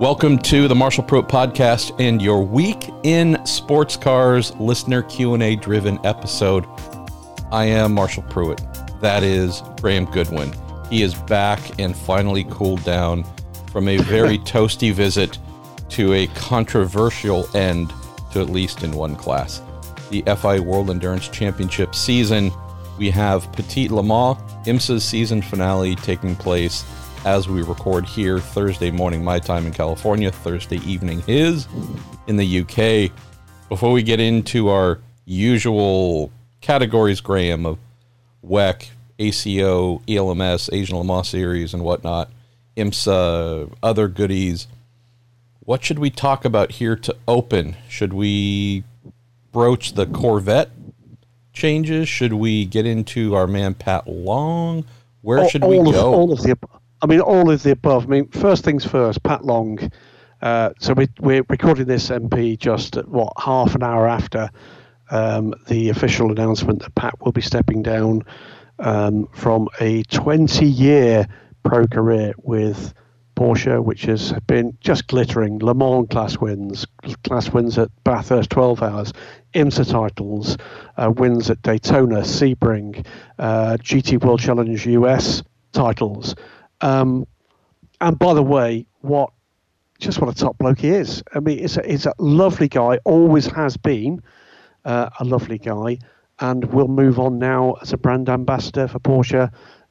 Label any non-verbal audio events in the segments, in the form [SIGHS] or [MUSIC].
Welcome to the Marshall Pruett podcast and your week in sports cars listener Q&A driven episode. I am Marshall Pruett. That is Graham Goodwin. He is back and finally cooled down from a very [LAUGHS] toasty visit to a controversial end to at least in one class. The FIA World Endurance Championship season. We have Petit Le Mans, IMSA's season finale taking place as we record here Thursday morning, my time in California, Thursday evening, his in the UK. Before we get into our usual categories, Graham, of WEC, ACO, ELMS, Asian Le Mans Series, and whatnot, IMSA, other goodies, what should we talk about here to open? Should we broach the Corvette changes? Should we get into our man Pat Long? Where all, should we all go? Of, all of the I mean, all of the above. I mean, first things first, Pat Long. Uh, so we, we're recording this MP just at, what half an hour after um, the official announcement that Pat will be stepping down um, from a 20-year pro career with Porsche, which has been just glittering. Le Mans class wins, class wins at Bathurst 12 hours, IMSA titles, uh, wins at Daytona, Sebring, uh, GT World Challenge US titles. Um, and by the way, what just what a top bloke he is. I mean, he's a, he's a lovely guy, always has been uh, a lovely guy, and will move on now as a brand ambassador for Porsche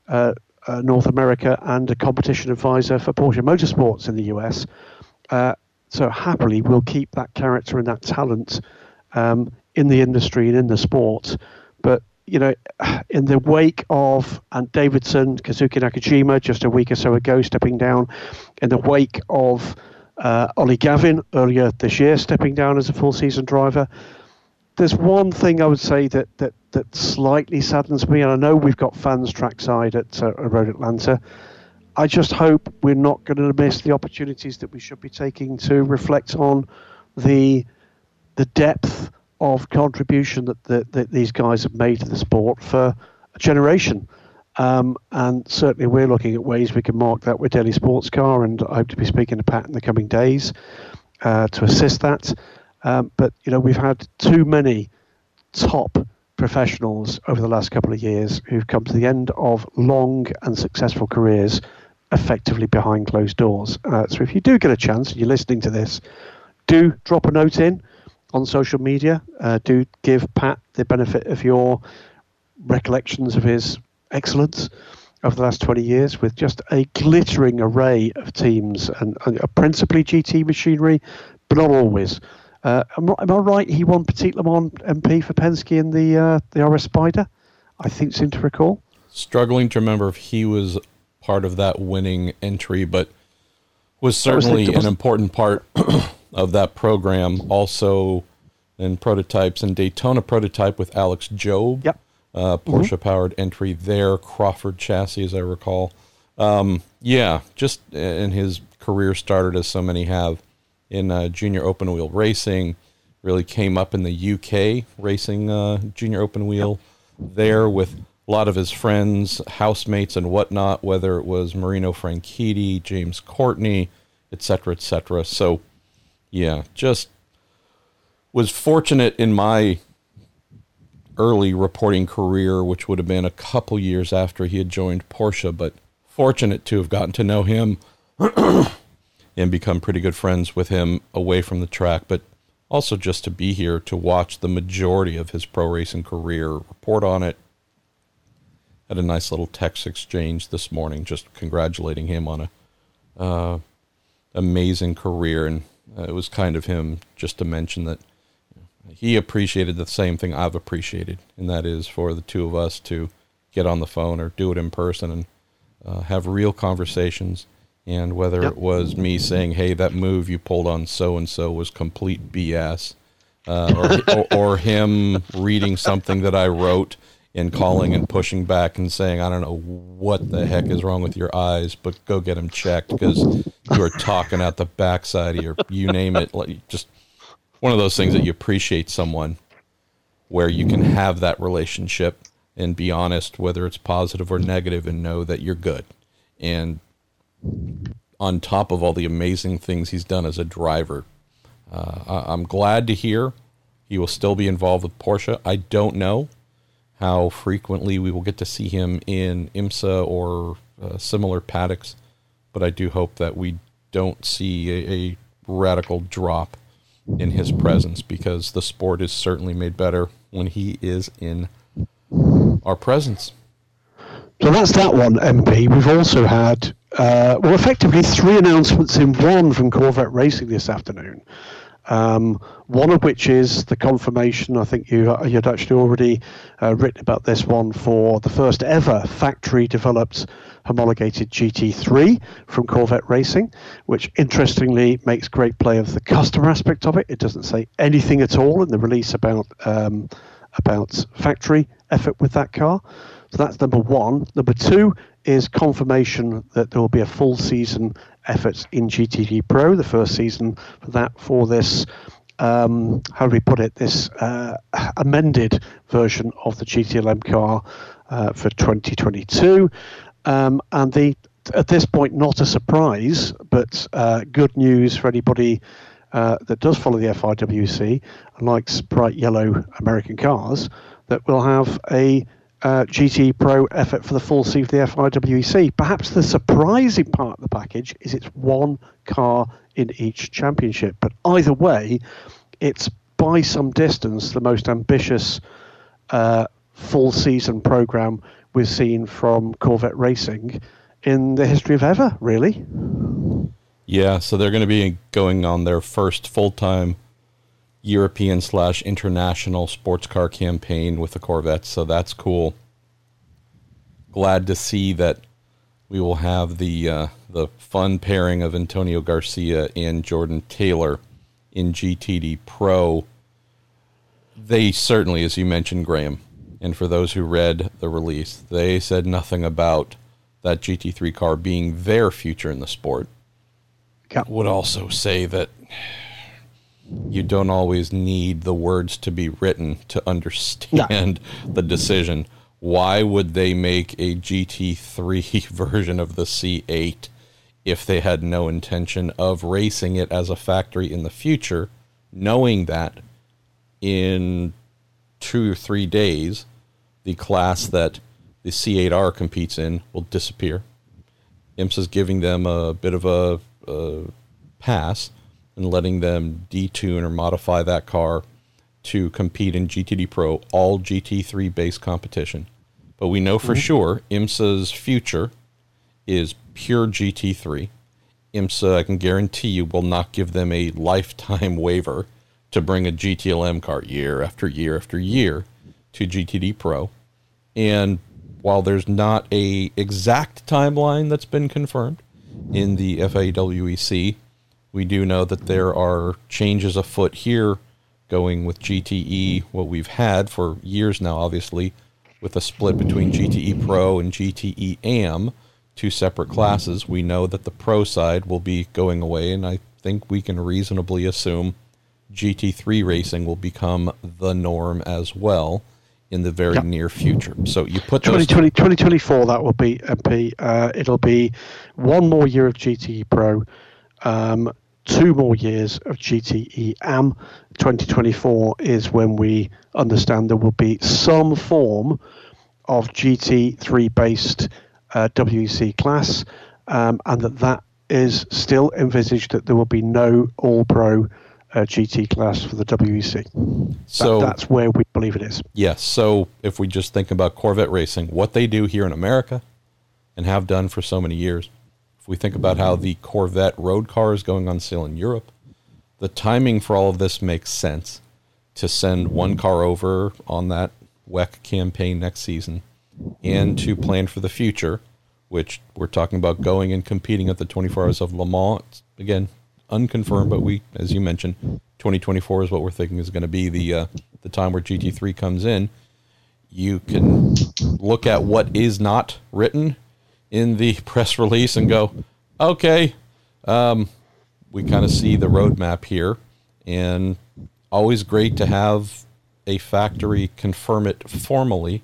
uh, uh, North America and a competition advisor for Porsche Motorsports in the US. Uh, so happily, we'll keep that character and that talent um, in the industry and in the sport. But you know, in the wake of Ant Davidson, Kazuki Nakajima, just a week or so ago, stepping down, in the wake of uh, Ollie Gavin earlier this year, stepping down as a full season driver. There's one thing I would say that that that slightly saddens me, and I know we've got fans trackside at uh, Road Atlanta. I just hope we're not going to miss the opportunities that we should be taking to reflect on the the depth of contribution that, that these guys have made to the sport for a generation. Um, and certainly we're looking at ways we can mark that with Daily Sports Car, and I hope to be speaking to Pat in the coming days uh, to assist that. Um, but, you know, we've had too many top professionals over the last couple of years who've come to the end of long and successful careers effectively behind closed doors. Uh, so if you do get a chance and you're listening to this, do drop a note in on social media. Uh, do give Pat the benefit of your recollections of his excellence over the last 20 years with just a glittering array of teams and, and principally GT machinery, but not always. Uh, am, am, I right? He won Petit Le Mans MP for Penske in the uh, the RS Spider. I think seem to recall. Struggling to remember if he was part of that winning entry, but was certainly was an important part of that program. Also, in prototypes and Daytona prototype with Alex Job. Yep. Uh, Porsche powered mm-hmm. entry there, Crawford chassis, as I recall. Um, yeah, just in his career started as so many have in uh, junior open wheel racing. Really came up in the UK racing uh, junior open wheel yep. there with a lot of his friends, housemates, and whatnot. Whether it was Marino Franchitti, James Courtney, etc., etc. So yeah, just was fortunate in my early reporting career, which would have been a couple years after he had joined Porsche, but fortunate to have gotten to know him [CLEARS THROAT] and become pretty good friends with him away from the track, but also just to be here to watch the majority of his pro racing career, report on it. Had a nice little text exchange this morning, just congratulating him on a uh, amazing career and uh, it was kind of him just to mention that he appreciated the same thing I've appreciated, and that is for the two of us to get on the phone or do it in person and uh, have real conversations. And whether yep. it was me saying, "Hey, that move you pulled on so and so was complete BS," uh, or, or, or him reading something that I wrote and calling and pushing back and saying, I don't know what the heck is wrong with your eyes, but go get them checked because you are talking out the backside of your, you name it. Like just one of those things that you appreciate someone where you can have that relationship and be honest, whether it's positive or negative, and know that you're good. And on top of all the amazing things he's done as a driver. Uh, I'm glad to hear he will still be involved with Porsche. I don't know how frequently we will get to see him in IMSA or uh, similar paddocks, but I do hope that we don't see a, a radical drop in his presence because the sport is certainly made better when he is in our presence. So that's that one, MP. We've also had, uh, well, effectively three announcements in one from Corvette Racing this afternoon. Um, one of which is the confirmation. I think you you'd actually already uh, written about this one for the first ever factory developed homologated GT3 from Corvette Racing, which interestingly makes great play of the customer aspect of it. It doesn't say anything at all in the release about um, about factory effort with that car. So that's number one. Number two is confirmation that there will be a full season effort in GTD Pro, the first season for that for this. Um, how do we put it? This uh, amended version of the GTLM car uh, for 2022, um, and the at this point not a surprise, but uh, good news for anybody uh, that does follow the FIA WEC and likes bright yellow American cars. That will have a uh, GT Pro effort for the full seat of the FIA WEC. Perhaps the surprising part of the package is it's one car in each championship. But either way, it's by some distance the most ambitious uh, full season program we've seen from Corvette Racing in the history of ever, really. Yeah, so they're going to be going on their first full time European slash international sports car campaign with the Corvettes, so that's cool. Glad to see that we will have the uh, the fun pairing of Antonio Garcia and Jordan Taylor in GTD Pro. They certainly, as you mentioned, Graham, and for those who read the release, they said nothing about that GT3 car being their future in the sport. Would also say that you don't always need the words to be written to understand [LAUGHS] no. the decision. Why would they make a GT3 [LAUGHS] version of the C8 if they had no intention of racing it as a factory in the future, knowing that in two or three days, the class that the C8R competes in will disappear? IMSA's giving them a bit of a, a pass and letting them detune or modify that car to compete in GTD Pro, all GT3 based competition. But we know for mm-hmm. sure IMSA's future is pure GT3. IMSA, I can guarantee you, will not give them a lifetime [LAUGHS] waiver to bring a GTLM car year after year after year to GTD Pro. And while there's not a exact timeline that's been confirmed in the FIA WEC, we do know that there are changes afoot here going with GTE, what we've had for years now, obviously, with a split between GTE Pro and GTE AM, two separate classes. We know that the Pro side will be going away, and I think we can reasonably assume GT3 racing will become the norm as well in the very yep. near future. So you put 2020, 2024, that will be MP. Uh, it'll be one more year of GTE Pro. Um, two more years of GTE AM. 2024 is when we understand there will be some form of GT3 based uh, WEC class, um, and that that is still envisaged that there will be no All Pro uh, GT class for the WEC. So that, that's where we believe it is. Yes. So if we just think about Corvette racing, what they do here in America and have done for so many years, if we think about how the Corvette road car is going on sale in Europe, the timing for all of this makes sense to send one car over on that WEC campaign next season and to plan for the future, which we're talking about going and competing at the 24 Hours of Le Mans. Again, unconfirmed, but we, as you mentioned, 2024 is what we're thinking is going to be the uh, the time where GT3 comes in. You can look at what is not written in the [LAUGHS] press release and go, okay, um, we kind of see the roadmap here, and always great to have a factory confirm it formally.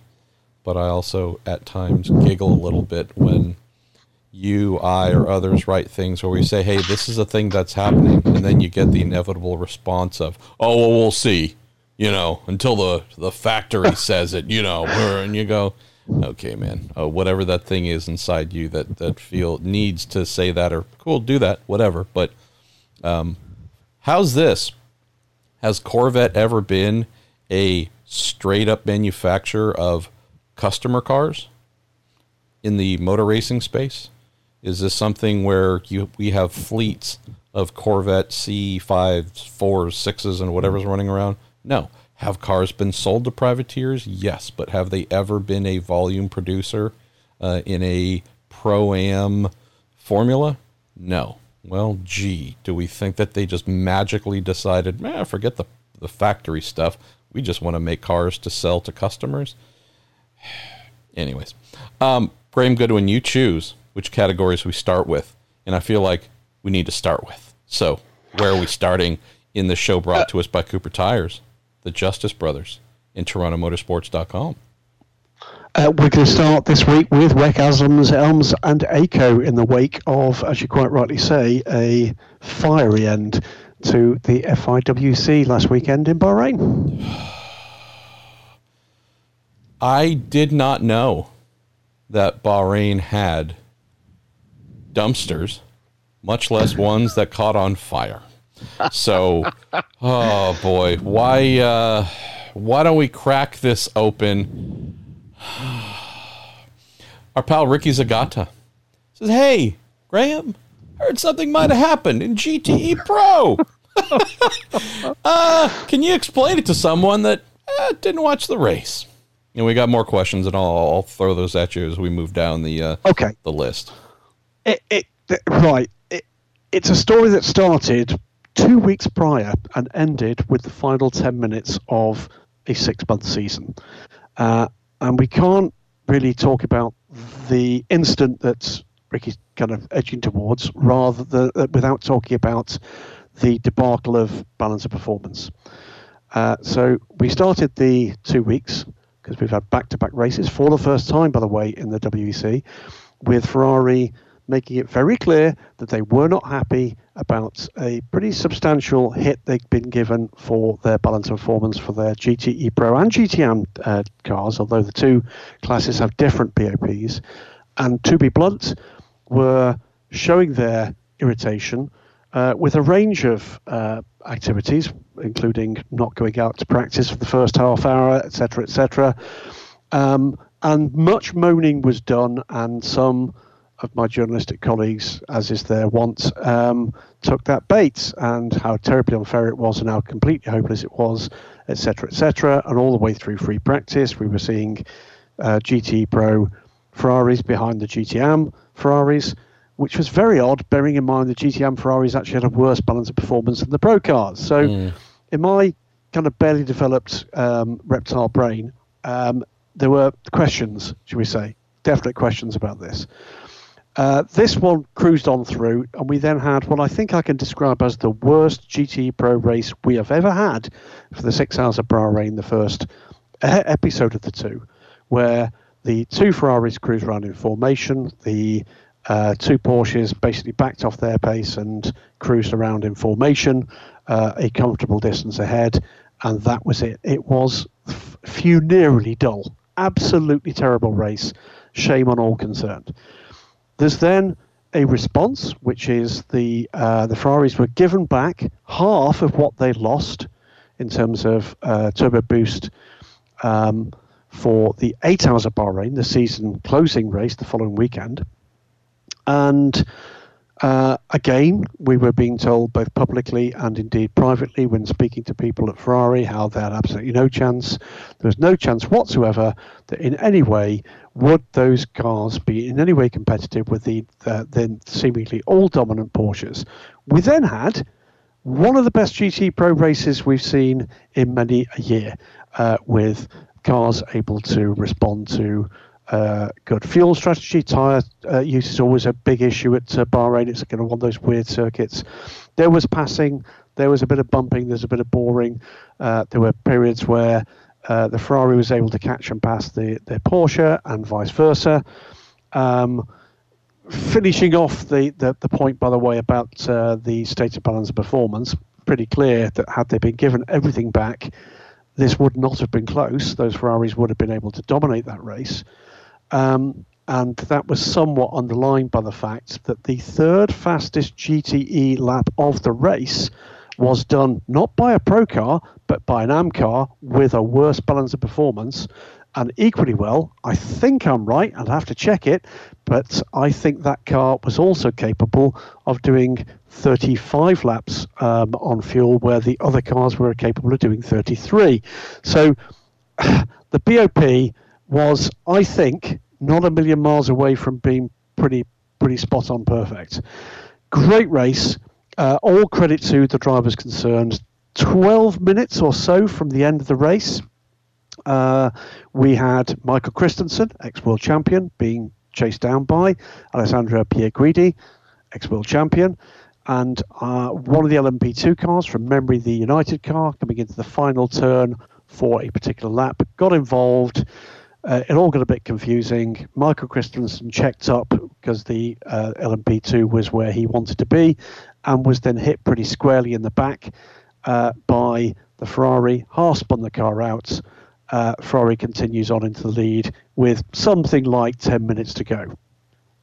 But I also at times giggle a little bit when you, I, or others write things where we say, "Hey, this is a thing that's happening," and then you get the inevitable response of, "Oh, well, we'll see," you know, until the the factory says it, you know, and you go, "Okay, man, uh, whatever that thing is inside you that that feel needs to say that or cool, do that, whatever." But um, how's this? Has Corvette ever been a straight up manufacturer of customer cars in the motor racing space? Is this something where you we have fleets of Corvette C5s, 4s, 6s, and whatever's running around? No. Have cars been sold to privateers? Yes. But have they ever been a volume producer uh, in a pro am formula? No. Well, gee, do we think that they just magically decided, man, forget the, the factory stuff. We just want to make cars to sell to customers? [SIGHS] Anyways, um, Graham Goodwin, you choose which categories we start with. And I feel like we need to start with. So, where are we starting in the show brought to us by Cooper Tires, the Justice Brothers, in TorontoMotorsports.com? Uh, we're going to start this week with WEC ELMS, ELMS and ACO in the wake of, as you quite rightly say, a fiery end to the FIA WEC last weekend in Bahrain. [SIGHS] I did not know that Bahrain had dumpsters, much less ones that caught on fire. So, oh boy, why uh, why don't we crack this open? Our pal Ricky Zagata says, "Hey, Graham, heard something might have happened in GTE Pro. [LAUGHS] uh, can you explain it to someone that uh, didn't watch the race?" And we got more questions, and I'll, I'll throw those at you as we move down the uh, okay the list. It, it, right. It, it's a story that started two weeks prior and ended with the final ten minutes of a six-month season, uh, and we can't really talk about the incident that Ricky's kind of edging towards, rather than, uh, without talking about the debacle of balance of performance. Uh, so we started the two weeks because we've had back-to-back races for the first time, by the way, in the WEC, with Ferrari making it very clear that they were not happy about a pretty substantial hit they'd been given for their balance of performance for their GTE Pro and GTM uh, cars, although the two classes have different BOPs. And to be blunt, were showing their irritation uh, with a range of uh, activities, including not going out to practice for the first half hour, etc., etc. Um, and much moaning was done, and some of my journalistic colleagues, as is their wont, um, took that bait and how terribly unfair it was and how completely hopeless it was, etc., etc. And all the way through free practice, we were seeing uh, GT Pro Ferraris behind the GTM Ferraris, which was very odd, bearing in mind the GTM Ferraris actually had a worse balance of performance than the Pro cars. So, mm. in my kind of barely developed um, reptile brain, um, there were questions, should we say, definite questions about this. Uh, this one cruised on through, and we then had what I think I can describe as the worst GT Pro race we have ever had for the six hours of Bahrain, the first episode of the two, where the two Ferraris cruised around in formation, the uh, two Porsches basically backed off their pace and cruised around in formation, uh, a comfortable distance ahead, and that was it. It was f- funereally dull, absolutely terrible race. Shame on all concerned. There's then a response, which is the uh, the Ferraris were given back half of what they lost in terms of uh, turbo boost um, for the eight hours of Bahrain, the season closing race the following weekend. And uh, again, we were being told both publicly and indeed privately when speaking to people at Ferrari how they had absolutely no chance. There was no chance whatsoever that in any way would those cars be in any way competitive with the uh, then seemingly all dominant Porsches. We then had one of the best GT Pro races we've seen in many a year, uh, with cars able to respond to uh, good fuel strategy. Tyre uh, use is always a big issue at uh, Bahrain. It's kind of one of those weird circuits. There was passing, there was a bit of bumping, there's a bit of boring. Uh, there were periods where uh, the Ferrari was able to catch and pass the, the Porsche and vice versa. Um, finishing off the, the, the, point, by the way, about the state of balance of performance, pretty clear that had they been given everything back, this would not have been close. Those Ferraris would have been able to dominate that race. Um, and that was somewhat underlined by the fact that the third fastest GTE lap of the race was done not by a pro car, but by an AM car with a worse balance of performance. And equally well, I think I'm right, I'd have to check it, but I think that car was also capable of doing 35 laps um, on fuel, where the other cars were capable of doing 33. So [SIGHS] the BOP was, I think, not a million miles away from being pretty pretty spot on perfect. Great race. Uh, all credit to the drivers concerned. 12 minutes or so from the end of the race, uh, we had Michael Christensen, ex world champion, being chased down by Alessandro Pierguidi, ex world champion, and uh, one of the LMP2 cars from memory, the United car, coming into the final turn for a particular lap, got involved. Uh, it all got a bit confusing. Michael Christensen checked up because the uh, LMP2 was where he wanted to be and was then hit pretty squarely in the back uh, by the Ferrari. Haas spun the car out. Uh, Ferrari continues on into the lead with something like 10 minutes to go.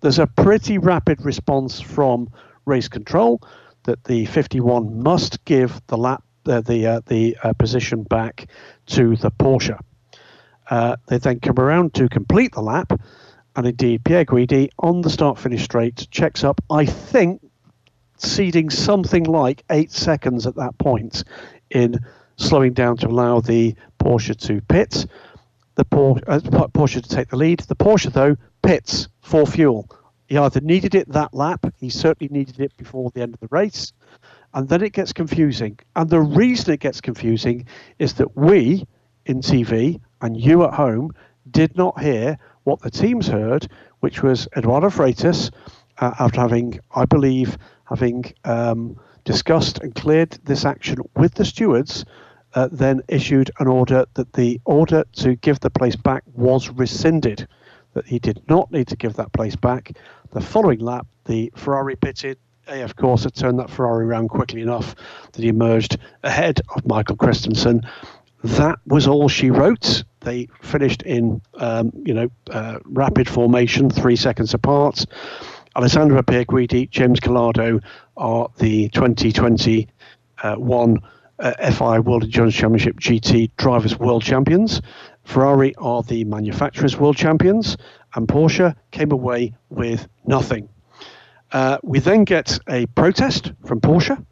There's a pretty rapid response from race control that the 51 must give the lap uh, the uh, the position back to the Porsche. Uh, they then come around to complete the lap, and indeed, Pierguidi on the start finish straight checks up, I think, ceding something like eight seconds at that point in slowing down to allow the Porsche to pit, the Porsche, uh, Porsche to take the lead. The Porsche, though, pits for fuel. He either needed it that lap, he certainly needed it before the end of the race, and then it gets confusing. And the reason it gets confusing is that we in TV and you at home did not hear what the teams heard, which was Eduardo Freitas, uh, after having, I believe, having um, discussed and cleared this action with the stewards, uh, then issued an order that the order to give the place back was rescinded, that he did not need to give that place back. The following lap, the Ferrari pitted. AF Corse had turned that Ferrari around quickly enough that he emerged ahead of Michael Christensen that was all she wrote. They finished in, um, you know, uh, rapid formation, three seconds apart. Alessandro Pierguidi, James Calado are the 2021 uh, FIA World Endurance Championship GT Drivers World Champions. Ferrari are the manufacturers' world champions, and Porsche came away with nothing. Uh, we then get a protest from Porsche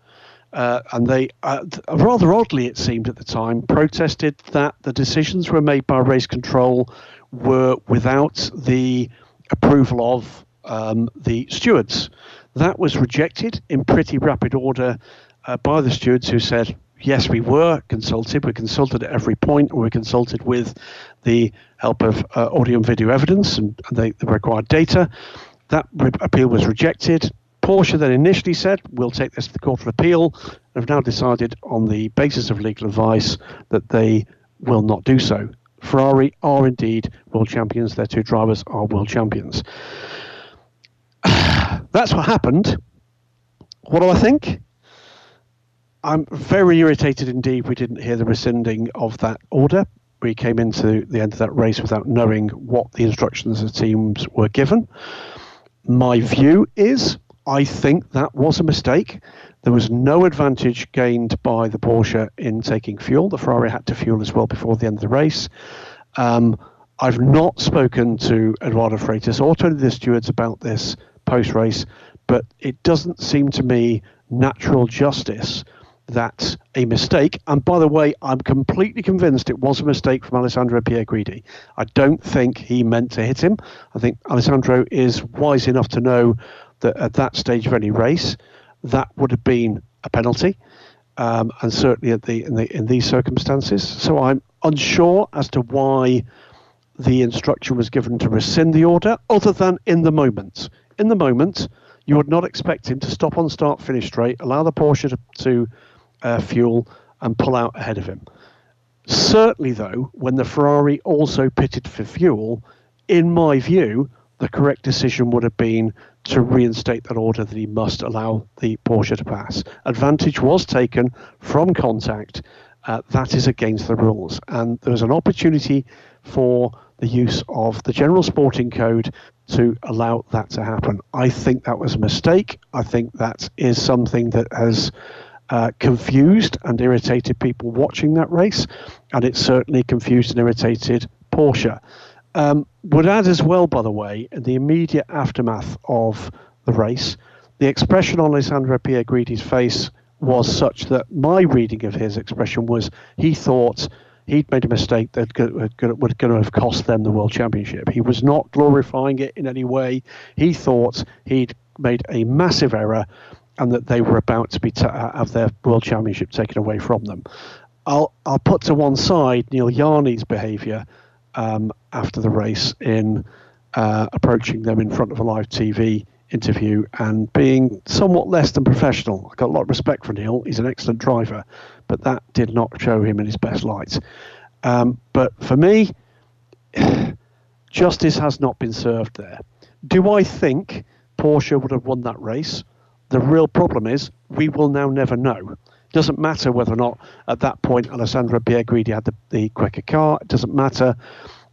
uh, and they, uh, rather oddly, it seemed at the time, protested that the decisions were made by race control were without the approval of um, the stewards. That was rejected in pretty rapid order uh, by the stewards who said, yes, we were consulted. We consulted at every point, and we consulted with the help of uh, audio and video evidence and, the, the required data. That re- appeal was rejected. Porsche then initially said, we'll take this to the Court of Appeal, and have now decided on the basis of legal advice that they will not do so. Ferrari are indeed world champions. Their two drivers are world champions. [SIGHS] That's what happened. What do I think? I'm very irritated indeed we didn't hear the rescinding of that order. We came into the end of that race without knowing what the instructions of the teams were given. My view is I think that was a mistake. There was no advantage gained by the Porsche in taking fuel. The Ferrari had to fuel as well before the end of the race. Um, I've not spoken to Eduardo Freitas or to the stewards about this post race, but it doesn't seem to me natural justice that a mistake, and by the way, I'm completely convinced it was a mistake from Alessandro Pierguidi. I don't think he meant to hit him. I think Alessandro is wise enough to know that at that stage of any race, that would have been a penalty, um, and certainly at the in, the in these circumstances. So I'm unsure as to why the instruction was given to rescind the order, other than in the moment. In the moment, you would not expect him to stop on start finish straight, allow the Porsche to, to uh, fuel, and pull out ahead of him. Certainly, though, when the Ferrari also pitted for fuel, in my view, the correct decision would have been to reinstate that order that he must allow the Porsche to pass. Advantage was taken from contact. Uh, that is against the rules. And there was an opportunity for the use of the General Sporting Code to allow that to happen. I think that was a mistake. I think that is something that has uh, confused and irritated people watching that race, and it certainly confused and irritated Porsche. Um, would add as well, by the way, in the immediate aftermath of the race, the expression on Alessandro Pierguidi's face was such that my reading of his expression was he thought he'd made a mistake that would going to have cost them the world championship. He was not glorifying it in any way. He thought he'd made a massive error and that they were about to be t- have their world championship taken away from them. I'll I'll put to one side Neel Jani's behaviour um, after the race in uh, approaching them in front of a live TV interview and being somewhat less than professional. I got a lot of respect for Neel. He's an excellent driver, but that did not show him in his best light. Um, but for me, [SIGHS] justice has not been served there. Do I think Porsche would have won that race? The real problem is we will now never know. It doesn't matter whether or not at that point Alessandro Pierguidi had the, the quicker car. It doesn't matter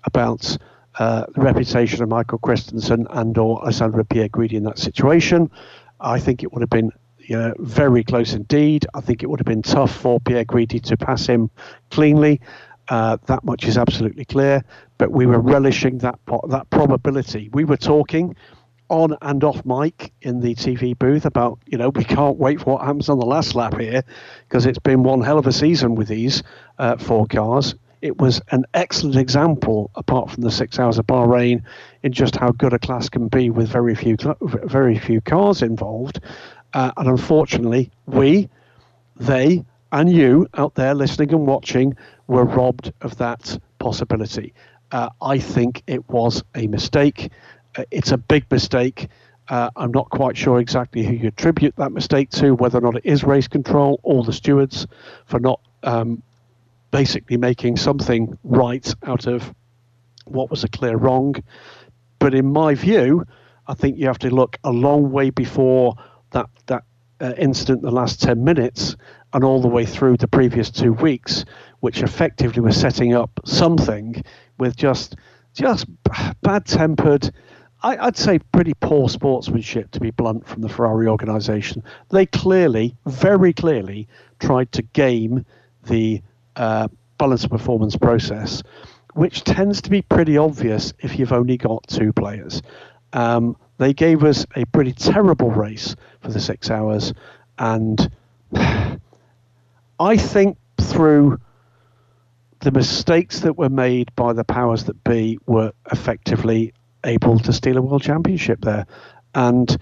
about uh, the reputation of Michael Christensen and or Alessandro Pierguidi in that situation. I think it would have been uh, very close indeed. I think it would have been tough for Pierguidi to pass him cleanly. Uh, that much is absolutely clear. But we were relishing that that probability. We were talking on and off mic in the TV booth about, you know, we can't wait for what happens on the last lap here because it's been one hell of a season with these uh, four cars. It was an excellent example, apart from the six hours of Bahrain, in just how good a class can be with very few very few cars involved. Uh, and unfortunately, we, they, and you out there listening and watching were robbed of that possibility. Uh, I think it was a mistake. Uh, it's a big mistake. Uh, I'm not quite sure exactly who you attribute that mistake to, whether or not it is race control or the stewards for not um, basically making something right out of what was a clear wrong. But in my view, I think you have to look a long way before that that uh, incident, the last ten minutes, and all the way through the previous two weeks, which effectively was setting up something with just just bad tempered I, would say pretty poor sportsmanship, to be blunt, from the Ferrari organisation. They clearly, very clearly, tried to game the uh, balance of performance process, which tends to be pretty obvious if you've only got two players. Um, they gave us a pretty terrible race for the six hours, and [SIGHS] I think through the mistakes that were made by the powers that be were effectively able to steal a world championship there. And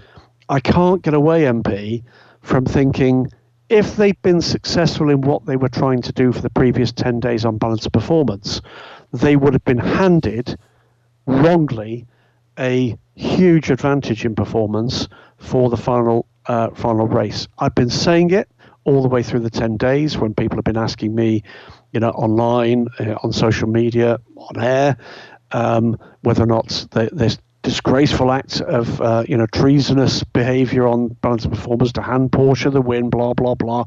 I can't get away, MP, from thinking if they'd been successful in what they were trying to do for the previous 10 days on balance performance, they would have been handed wrongly a huge advantage in performance for the final uh, final race. I've been saying it all the way through the 10 days when people have been asking me, you know, online, uh, on social media, on air, um, whether or not the, this disgraceful act of uh, you know treasonous behaviour on balance of performance to hand Porsche the win, blah blah blah.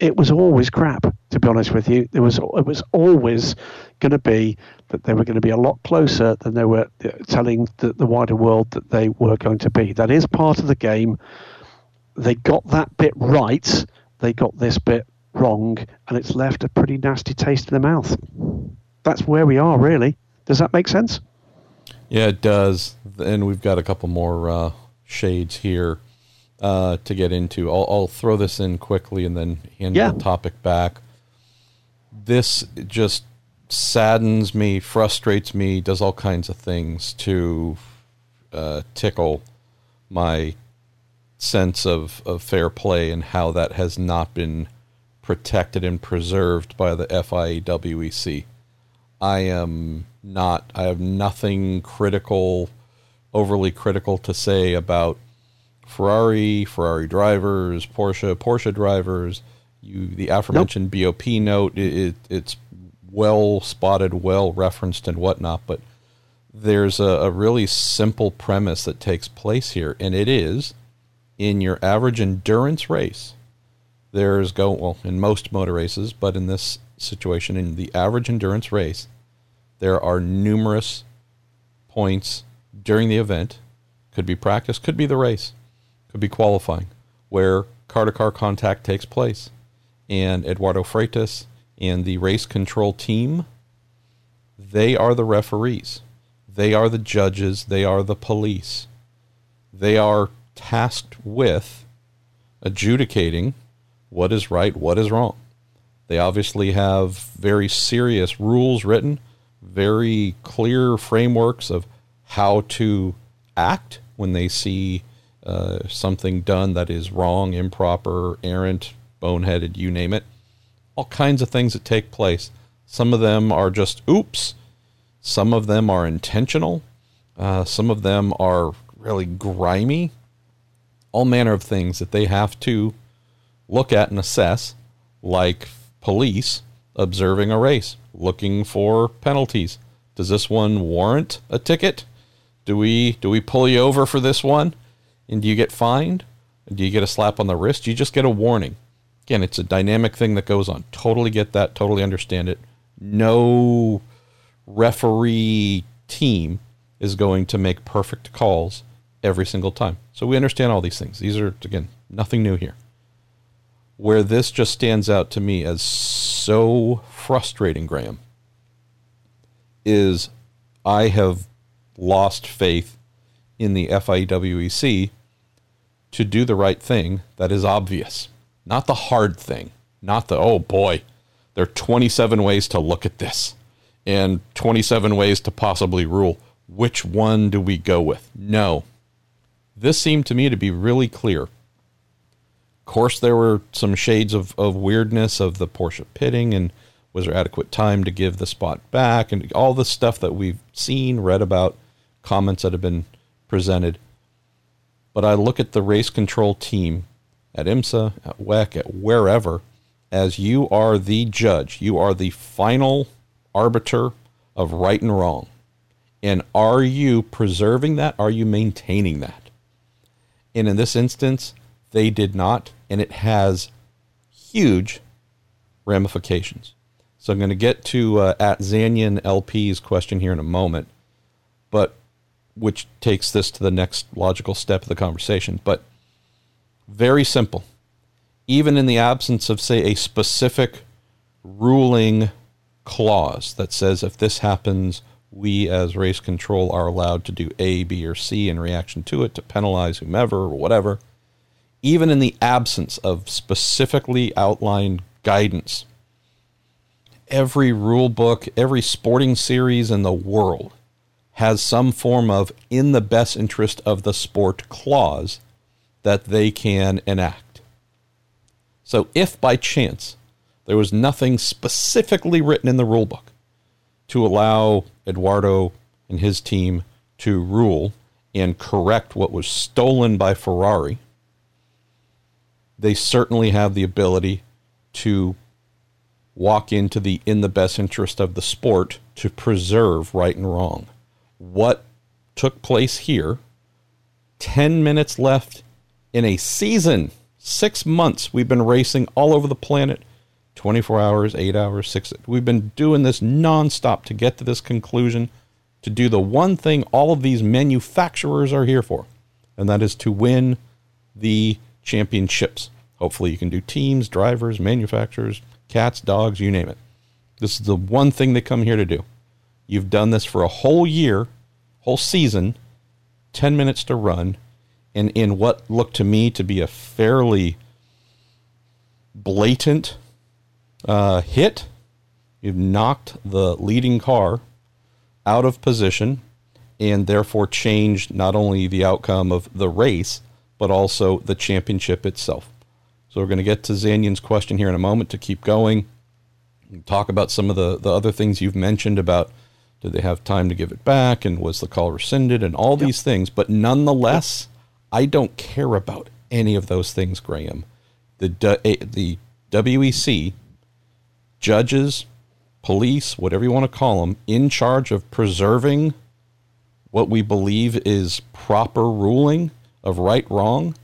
It was always crap, to be honest with you. It was it was always going to be that they were going to be a lot closer than they were uh, telling the, the wider world that they were going to be. That is part of the game. They got that bit right. They got this bit wrong, and it's left a pretty nasty taste in the mouth. That's where we are, really. Does that make sense? Yeah, it does. And we've got a couple more uh, shades here uh, to get into. I'll, I'll, throw this in quickly and then hand yeah. the topic back. This just saddens me, frustrates me, does all kinds of things to uh, tickle my sense of, of fair play and how that has not been protected and preserved by the FIA WEC. I am not. I have nothing critical, overly critical to say about Ferrari, Ferrari drivers, Porsche, Porsche drivers. You, the aforementioned nope. BOP note, it, it, it's well spotted, well referenced, and whatnot. But there's a, a really simple premise that takes place here, and it is in your average endurance race, there's go well in most motor races, but in this situation, in the average endurance race, there are numerous points during the event. Could be practice, could be the race, could be qualifying, where car to car contact takes place. And Eduardo Freitas and the race control team, they are the referees. They are the judges. They are the police. They are tasked with adjudicating what is right, what is wrong. They obviously have very serious rules written, very clear frameworks of how to act when they see uh, something done that is wrong, improper, errant, boneheaded, you name it. All kinds of things that take place. Some of them are just oops. Some of them are intentional. Uh, some of them are really grimy. All manner of things that they have to look at and assess, like police observing a race, looking for penalties. Does this one warrant a ticket? Do we do we pull you over for this one? And do you get fined? Do you get a slap on the wrist? You just get a warning? Again, it's a dynamic thing that goes on. Totally get that, totally understand it. No referee team is going to make perfect calls every single time. So we understand all these things. These are again nothing new here where this just stands out to me as so frustrating, Graham, is I have lost faith in the FIA WEC to do the right thing that is obvious, not the hard thing, not the, oh boy, there are 27 ways to look at this and 27 ways to possibly rule. Which one do we go with? No. This seemed to me to be really clear course, there were some shades of, of weirdness of the Porsche pitting and was there adequate time to give the spot back and all the stuff that we've seen, read about, comments that have been presented. But I look at the race control team at IMSA, at WEC, at wherever, as you are the judge. You are the final arbiter of right and wrong. And are you preserving that? Are you maintaining that? And in this instance, they did not and it has huge ramifications. So I'm going to get to uh, at Zanyan LP's question here in a moment, but which takes this to the next logical step of the conversation. But very simple. Even in the absence of, say, a specific ruling clause that says if this happens, we as race control are allowed to do A, B, or C in reaction to it to penalize whomever or whatever even in the absence of specifically outlined guidance. Every rule book, every sporting series in the world has some form of in the best interest of the sport clause that they can enact. So, if by chance there was nothing specifically written in the rule book to allow Eduardo and his team to rule and correct what was stolen by Ferrari, they certainly have the ability to walk into the in the best interest of the sport to preserve right and wrong. What took place here, 10 minutes left in a season, six months, we've been racing all over the planet. 24 hours, 8 hours, 6. We've been doing this nonstop to get to this conclusion, to do the one thing all of these manufacturers are here for, and that is to win the championships. Hopefully, you can do teams, drivers, manufacturers, cats, dogs, you name it. This is the one thing they come here to do. You've done this for a whole year, whole season, 10 minutes to run, and in what looked to me to be a fairly blatant uh, hit, you've knocked the leading car out of position and therefore changed not only the outcome of the race, but also the championship itself. So we're going to get to Zanyan's question here in a moment to keep going. Talk about some of the, the other things you've mentioned about did they have time to give it back and was the call rescinded and all yep. these things. But nonetheless, I don't care about any of those things, Graham. The, the WEC, judges, police, whatever you want to call them, in charge of preserving what we believe is proper ruling of right wrong.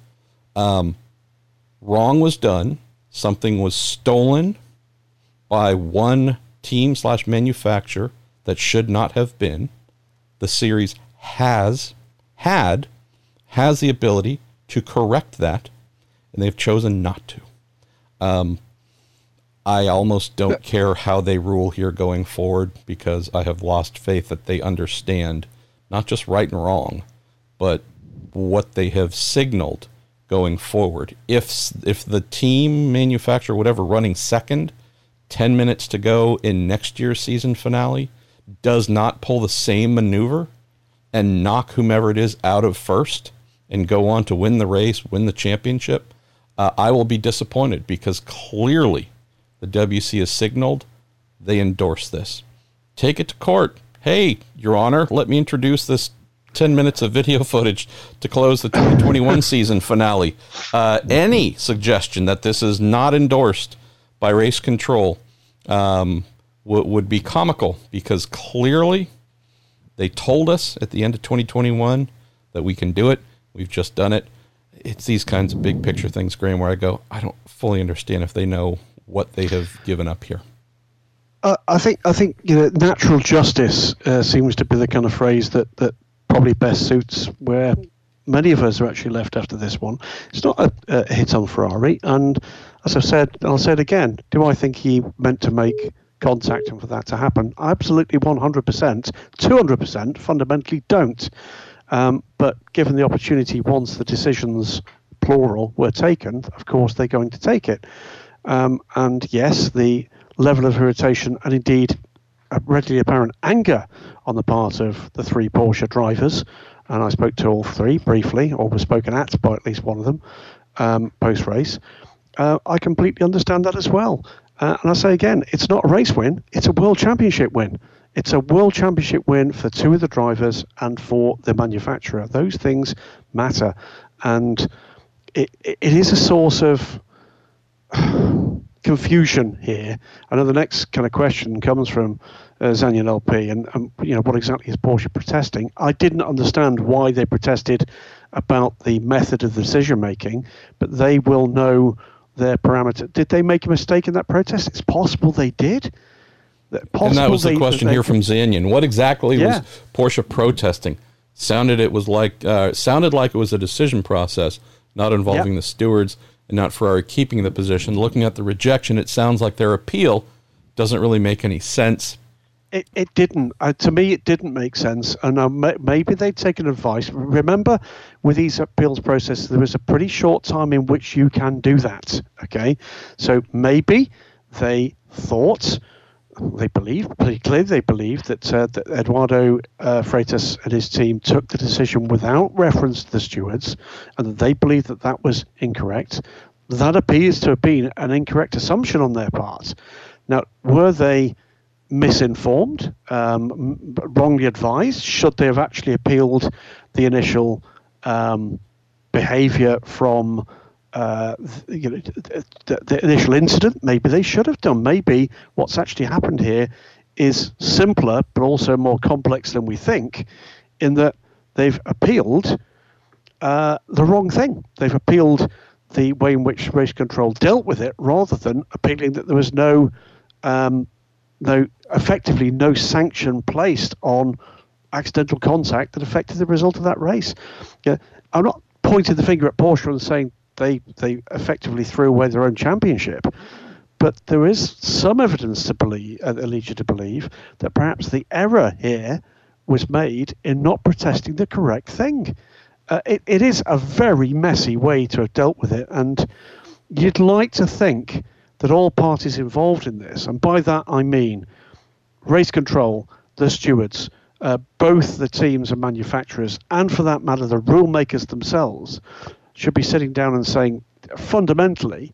Um, wrong was done. Something was stolen by one team slash manufacturer that should not have been. The series has had has the ability to correct that, and they've chosen not to. Um, I almost don't care how they rule here going forward because I have lost faith that they understand not just right and wrong, but what they have signaled going forward. If if the team manufacturer whatever running second, 10 minutes to go in next year's season finale does not pull the same maneuver and knock whomever it is out of first and go on to win the race, win the championship, uh, I will be disappointed because clearly the WC has signaled they endorse this. Take it to court. Hey, Your Honor, let me introduce this 10 minutes of video footage to close the 2021 [LAUGHS] season finale. Uh, any suggestion that this is not endorsed by race control um, w- would be comical because clearly they told us at the end of 2021 that we can do it. We've just done it. It's these kinds of big picture things, Graham, where I go, I don't fully understand if they know what they have given up here. Uh, I think I think you know natural justice uh, seems to be the kind of phrase that that probably best suits where many of us are actually left after this one. It's not a, a hit on Ferrari, and as I've said, I'll say it again. Do I think he meant to make contact and for that to happen? Absolutely, one hundred percent, two hundred percent. Fundamentally, don't. Um, but given the opportunity, once the decisions, plural, were taken, of course they're going to take it. Um, and yes, the level of irritation and indeed readily apparent anger on the part of the three Porsche drivers, and I spoke to all three briefly, or was spoken at by at least one of them um, post race. Uh, I completely understand that as well. Uh, and I say again, it's not a race win, it's a world championship win. It's a world championship win for two of the drivers and for the manufacturer. Those things matter. And it, it is a source of [SIGHS] confusion here. I know the next kind of question comes from uh, Zanyan LP, and um, you know what exactly is Porsche protesting? I didn't understand why they protested about the method of decision making, but they will know their parameter. Did they make a mistake in that protest? It's possible they did. Possible and that was the they, question here from Zanyan. What exactly yeah. was Porsche protesting? Sounded it was like uh, sounded like it was a decision process, not involving yep. the stewards and not Ferrari keeping the position. Looking at the rejection, it sounds like their appeal doesn't really make any sense. It, it didn't. Uh, to me, it didn't make sense. And uh, maybe they'd taken advice. Remember, with these appeals processes, there is a pretty short time in which you can do that. Okay. So maybe they thought, they believe, pretty clearly they believe that, uh, that Eduardo uh, Freitas and his team took the decision without reference to the stewards and that they believe that that was incorrect. That appears to have been an incorrect assumption on their part. Now, were they misinformed, um, wrongly advised? Should they have actually appealed the initial um, behaviour from uh, you know, the, the, initial incident? Maybe they should have done. Maybe what's actually happened here is simpler, but also more complex than we think, in that they've appealed uh, the wrong thing. They've appealed the way in which race control dealt with it, rather than appealing that there was no um, no effectively no sanction placed on accidental contact that affected the result of that race. Yeah, I'm not pointing the finger at Porsche and saying they they effectively threw away their own championship, but there is some evidence to believe, uh, lead you to believe that perhaps the error here was made in not protesting the correct thing. Uh, it, it is a very messy way to have dealt with it, and you'd like to think that all parties involved in this, and by that I mean race control, the stewards, uh, both the teams and manufacturers, and for that matter, the rule makers themselves, should be sitting down and saying, fundamentally,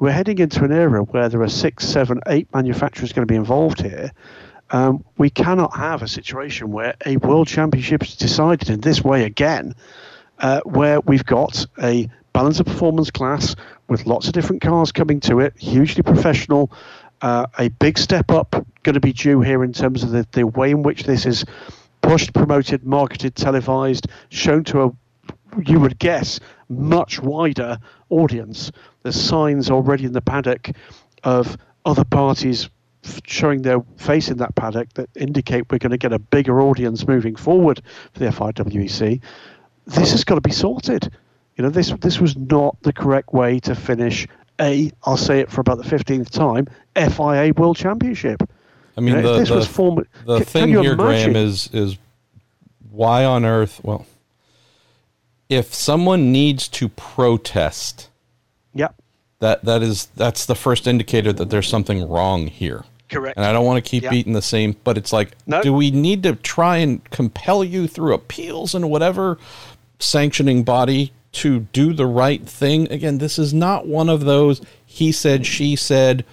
we're heading into an era where there are six, seven, eight manufacturers going to be involved here. Um, we cannot have a situation where a world championship is decided in this way again, uh, where we've got a balance of performance class with lots of different cars coming to it, hugely professional. Uh, a big step up going to be due here in terms of the, the way in which this is pushed, promoted, marketed, televised, shown to a, you would guess, much wider audience. There's signs already in the paddock of other parties showing their face in that paddock that indicate we're going to get a bigger audience moving forward for the FIA WEC. This has got to be sorted. You know, this this was not the correct way to finish a. I'll say it for about the fifteenth time. FIA World Championship. I mean, you know, the, the, form, the can, thing can here, imagine? Graham, is is why on earth? Well, if someone needs to protest, yeah, that that is that's the first indicator that there's something wrong here. Correct. And I don't want to keep beating the same, but it's like, no. do we need to try and compel you through appeals and whatever sanctioning body to do the right thing? Again, this is not one of those he said, she said,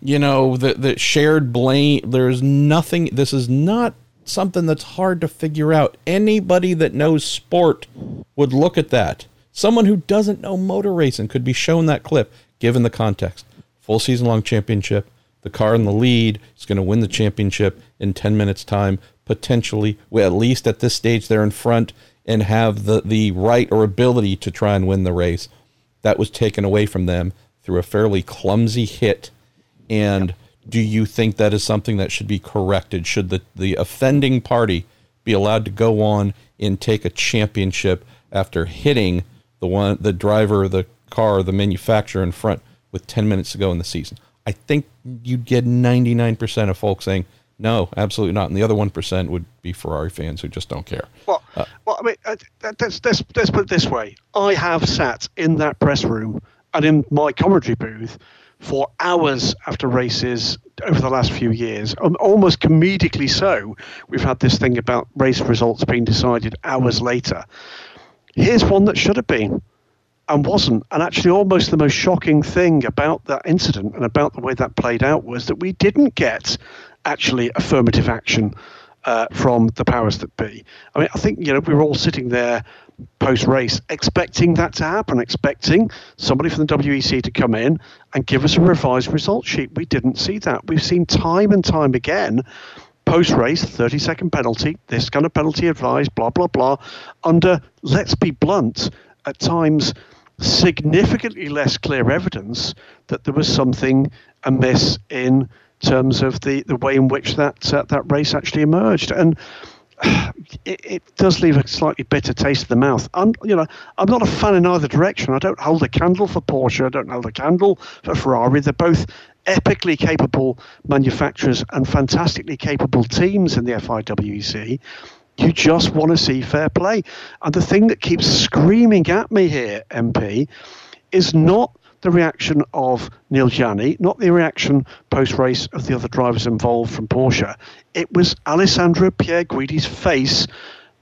you know, the, the shared blame. There's nothing, this is not something that's hard to figure out. Anybody that knows sport would look at that. Someone who doesn't know motor racing could be shown that clip, given the context. Full season long championship, the car in the lead is going to win the championship in 10 minutes time potentially at least at this stage they're in front and have the, the right or ability to try and win the race that was taken away from them through a fairly clumsy hit and do you think that is something that should be corrected should the, the offending party be allowed to go on and take a championship after hitting the one the driver the car the manufacturer in front with 10 minutes to go in the season I think you'd get 99% of folks saying, no, absolutely not. And the other 1% would be Ferrari fans who just don't care. Well, uh, well I mean, uh, let's, let's, let's put it this way. I have sat in that press room and in my commentary booth for hours after races over the last few years, um, almost comedically so. We've had this thing about race results being decided hours later. Here's one that should have been and wasn't. And actually, almost the most shocking thing about that incident and about the way that played out was that we didn't get actually affirmative action uh, from the powers that be. I mean, I think you know we were all sitting there post race expecting that to happen, expecting somebody from the WEC to come in and give us a revised result sheet. We didn't see that. We've seen time and time again. Post race, 30 second penalty, this kind of penalty advised, blah, blah, blah. Under, let's be blunt, at times significantly less clear evidence that there was something amiss in terms of the, the way in which that uh, that race actually emerged. And [SIGHS] it, it, does leave a slightly bitter taste in the mouth. I'm, you know, I'm not a fan in either direction. I don't hold a candle for Porsche. I don't hold a candle for Ferrari. They're both epically capable manufacturers and fantastically capable teams in the FIA WEC. You just want to see fair play. And the thing that keeps screaming at me here, MP, is not the reaction of Neel Jani, not the reaction post race of the other drivers involved from Porsche. It was Alessandro Pierguidi's face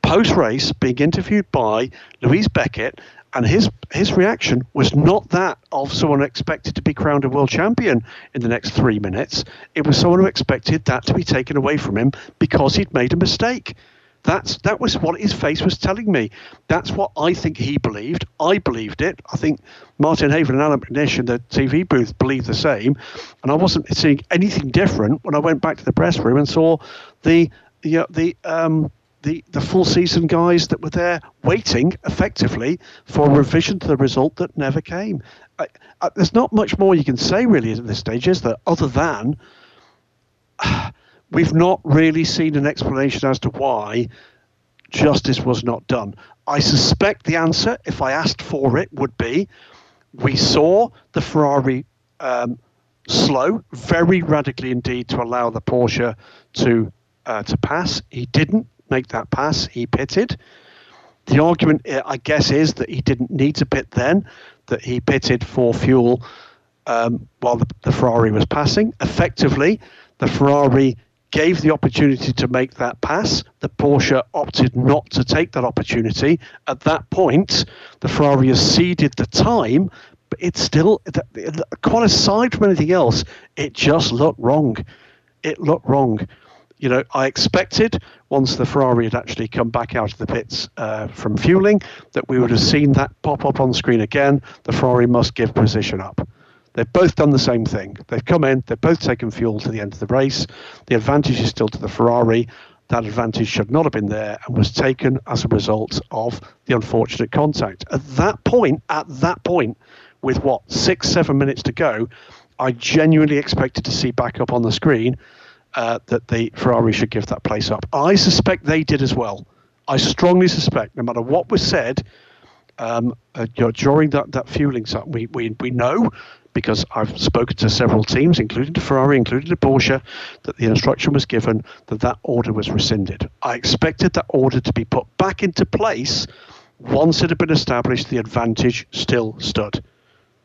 post race being interviewed by Louise Beckett, and his his reaction was not that of someone expected to be crowned a world champion in the next three minutes. It was someone who expected that to be taken away from him because he'd made a mistake. That's that was what his face was telling me. That's what I think he believed. I believed it. I think Martin Haven and Allan McNish in the TV booth believed the same, and I wasn't seeing anything different when I went back to the press room and saw the the uh, the um, the, the full season guys that were there waiting effectively for a revision to the result that never came. I, I, there's not much more you can say really at this stage, is there? Other than [SIGHS] we've not really seen an explanation as to why justice was not done. I suspect the answer, if I asked for it, would be we saw the Ferrari um, slow very radically indeed to allow the Porsche to uh, to pass. He didn't make that pass. He pitted. The argument, uh, I guess, is that he didn't need to pit then. That he pitted for fuel um, while the, the Ferrari was passing. Effectively, the Ferrari gave the opportunity to make that pass. The Porsche opted not to take that opportunity. At that point, the Ferrari has ceded the time, but it's still, quite aside from anything else, it just looked wrong. It looked wrong. You know, I expected once the Ferrari had actually come back out of the pits uh, from fueling that we would have seen that pop up on screen again. The Ferrari must give position up. They've both done the same thing. They've come in, they've both taken fuel to the end of the race. The advantage is still to the Ferrari. that advantage should not have been there and was taken as a result of the unfortunate contact. At that point, at that point, with what six, seven minutes to go, I genuinely expected to see back up on the screen uh, that the Ferrari should give that place up. I suspect they did as well. I strongly suspect, no matter what was said um, uh, during that, that fueling, we, we, we know because I've spoken to several teams, including the Ferrari, including the Porsche, that the instruction was given that that order was rescinded. I expected that order to be put back into place once it had been established the advantage still stood.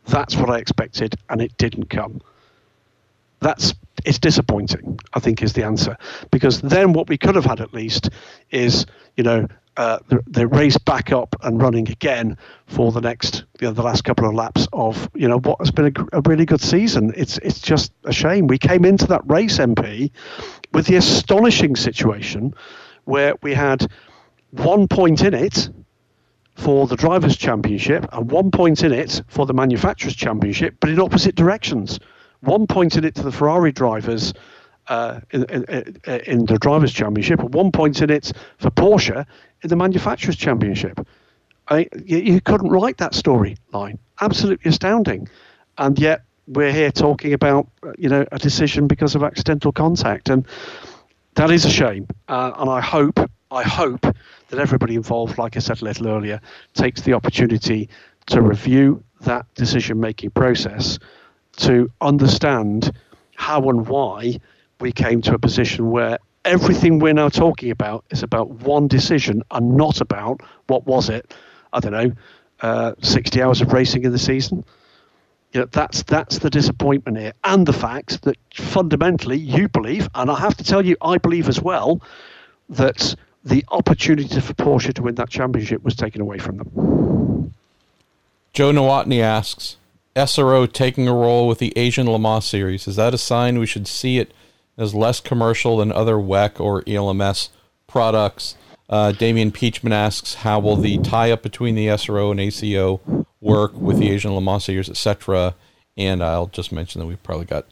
That's what I expected, and it didn't come. That's it's disappointing. I think is the answer because then what we could have had at least is you know uh, the, the, race back up and running again for the next you know, the last couple of laps of you know what has been a, a, really good season. It's it's just a shame we came into that race MP with the astonishing situation where we had one point in it for the Drivers' Championship and one point in it for the Manufacturers' Championship, but in opposite directions. One point in it to the Ferrari drivers uh, in, in, in, the Drivers' Championship, and one point in it for Porsche in the Manufacturers' Championship. I, you, you couldn't write that storyline. Absolutely astounding. And yet we're here talking about you know a decision because of accidental contact, and that is a shame. Uh, and I hope I hope that everybody involved, like I said a little earlier, takes the opportunity to review that decision making process to understand how and why we came to a position where everything we're now talking about is about one decision and not about what was it, I don't know, uh, 60 hours of racing in the season. You know, that's that's the disappointment here, and the fact that fundamentally you believe, and I have to tell you, I believe as well, that the opportunity for Porsche to win that championship was taken away from them. Joe Nowotny asks, SRO taking a role with the Asian Le Mans series, is that a sign we should see it as less commercial than other WEC or ELMS products? Uh, Damian Peachman asks, how will the tie-up between the SRO and ACO work with the Asian series, etc.? And I'll just mention that we've probably got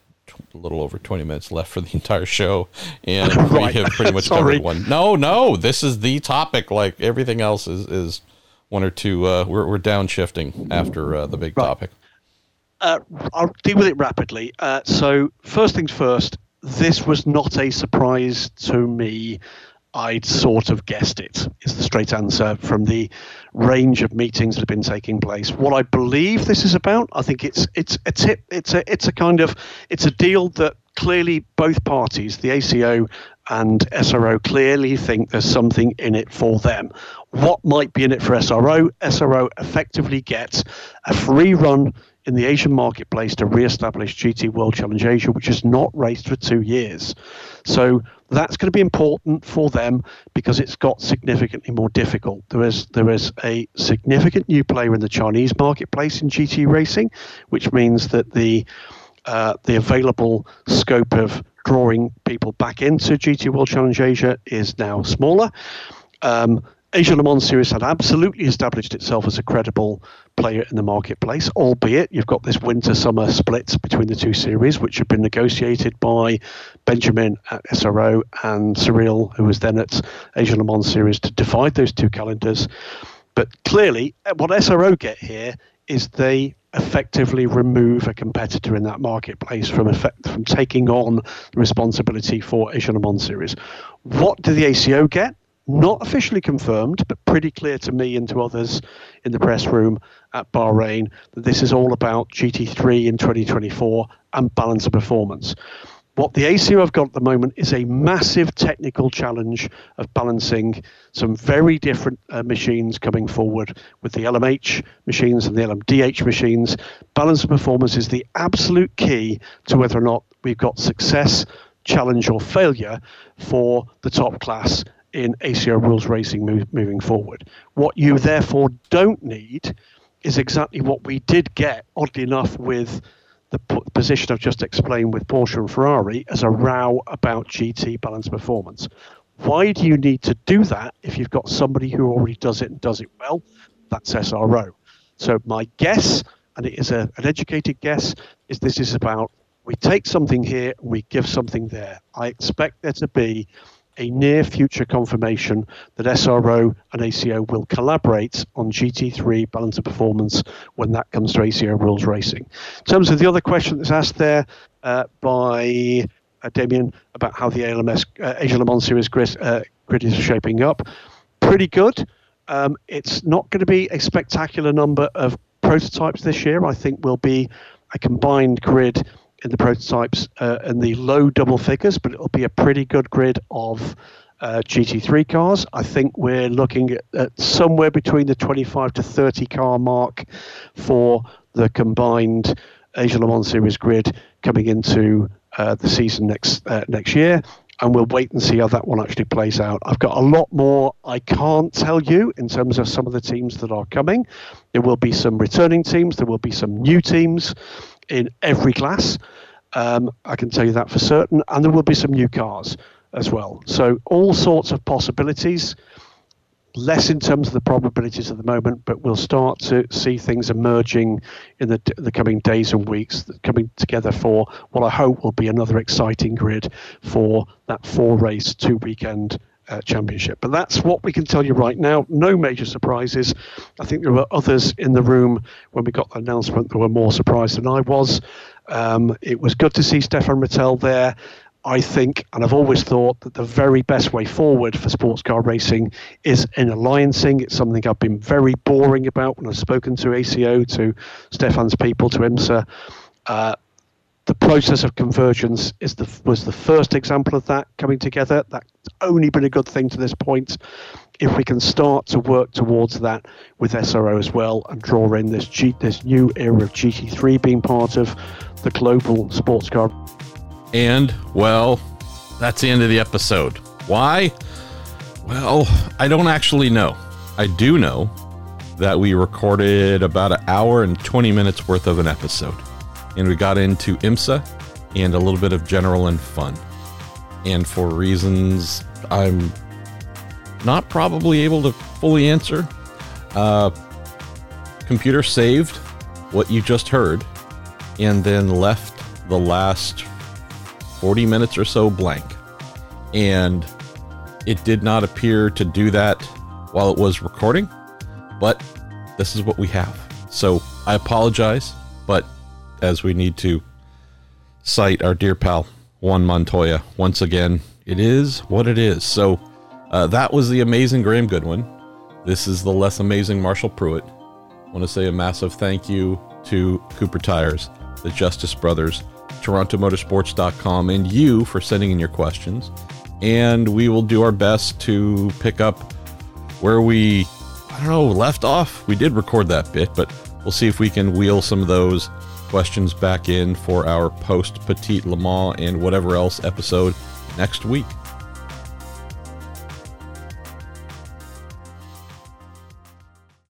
a little over 20 minutes left for the [LAUGHS] entire show and right. we have pretty much [LAUGHS] covered one no no this is the topic like everything else is is one or two uh, we're, we're downshifting after uh, the big right. topic uh, i'll deal with it rapidly uh, so first things first this was not a surprise to me I'd sort of guessed it, is the straight answer from the range of meetings that have been taking place. What I believe this is about, I think it's it's a tip, it's a it's a kind of it's a deal that clearly both parties, the ACO and SRO, clearly think there's something in it for them. What might be in it for SRO? SRO effectively gets a free run in the Asian marketplace to re-establish GT World Challenge Asia, which has not raced for two years. So that's going to be important for them because it's got significantly more difficult. There is there is a significant new player in the Chinese marketplace in GT racing, which means that the uh, the available scope of drawing people back into GT World Challenge Asia is now smaller. Um, Asia Le Mans Series had absolutely established itself as a credible player in the marketplace, albeit you've got this winter summer split between the two series, which had been negotiated by Benjamin at SRO and Cyril, who was then at Asia Le Mans Series, to divide those two calendars. But clearly, eh, what SRO get here is they effectively remove a competitor in that marketplace from effect, from taking on the responsibility for Asia Le Mans Series. What do the ACO get? Not officially confirmed, but pretty clear to me and to others in the press room at Bahrain that this is all about GT3 in 2024 and balance of performance. What the ACO have got at the moment is a massive technical challenge of balancing some very different uh, machines coming forward with the LMH machines and the LMDH machines. Balance of performance is the absolute key to whether or not we've got success, challenge, or failure for the top class in ACO rules racing move, moving forward. What you therefore don't need is exactly what we did get, oddly enough, with the position I've just explained with Porsche and Ferrari as a row about GT balance performance. Why do you need to do that if you've got somebody who already does it and does it well? That's SRO. So my guess, and it is a, an educated guess, is this is about we take something here, we give something there. I expect there to be a near future confirmation that SRO and ACO will collaborate on GT3 balance of performance when that comes to ACO rules racing. In terms of the other question that's asked there uh, by uh, Damien about how the ALMS uh, Asia Le Mans Series grid, uh, grid is shaping up, pretty good. Um, it's not going to be a spectacular number of prototypes this year. I think we'll be a combined grid in the prototypes uh, in the low double figures, but it'll be a pretty good grid of uh, GT3 cars. I think we're looking at, at, somewhere between the 25 to 30 car mark for the combined Asia Le Mans Series grid coming into uh, the season next uh, next year. And we'll wait and see how that one actually plays out. I've got a lot more I can't tell you in terms of some of the teams that are coming. There will be some returning teams, there will be some new teams in every class. Um, I can tell you that for certain. And there will be some new cars as well. So, all sorts of possibilities. Less in terms of the probabilities at the moment, but we'll start to see things emerging in the, the coming days and weeks, coming together for what I hope will be another exciting grid for that four race, two weekend uh, championship. But that's what we can tell you right now. No major surprises. I think there were others in the room when we got the announcement that were more surprised than I was. Um, it was good to see Stefan Ratel there. I think, and I've always thought that the very best way forward for sports car racing is in alliancing. It's something I've been very boring about when I've spoken to ACO, to Stefan's people, to IMSA. Uh, the process of convergence is the was the first example of that coming together. That's only been a good thing to this point. If we can start to work towards that with SRO as well and draw in this G, this new era of GT3 being part of the global sports car. And well, that's the end of the episode. Why? Well, I don't actually know. I do know that we recorded about an hour and 20 minutes worth of an episode and we got into IMSA and a little bit of general and fun. And for reasons I'm not probably able to fully answer, uh, computer saved what you just heard and then left the last 40 minutes or so blank. And it did not appear to do that while it was recording, but this is what we have. So I apologize, as we need to cite our dear pal Juan Montoya once again. It is what it is. So uh, that was the amazing Graham Goodwin. This is the less amazing Marshall Pruett. I want to say a massive thank you to Cooper Tires, the Justice Brothers, TorontoMotorsports.com, and you for sending in your questions. And we will do our best to pick up where we, I don't know, left off. We did record that bit, but we'll see if we can wheel some of those questions back in for our post Petit Le Mans and whatever else episode next week.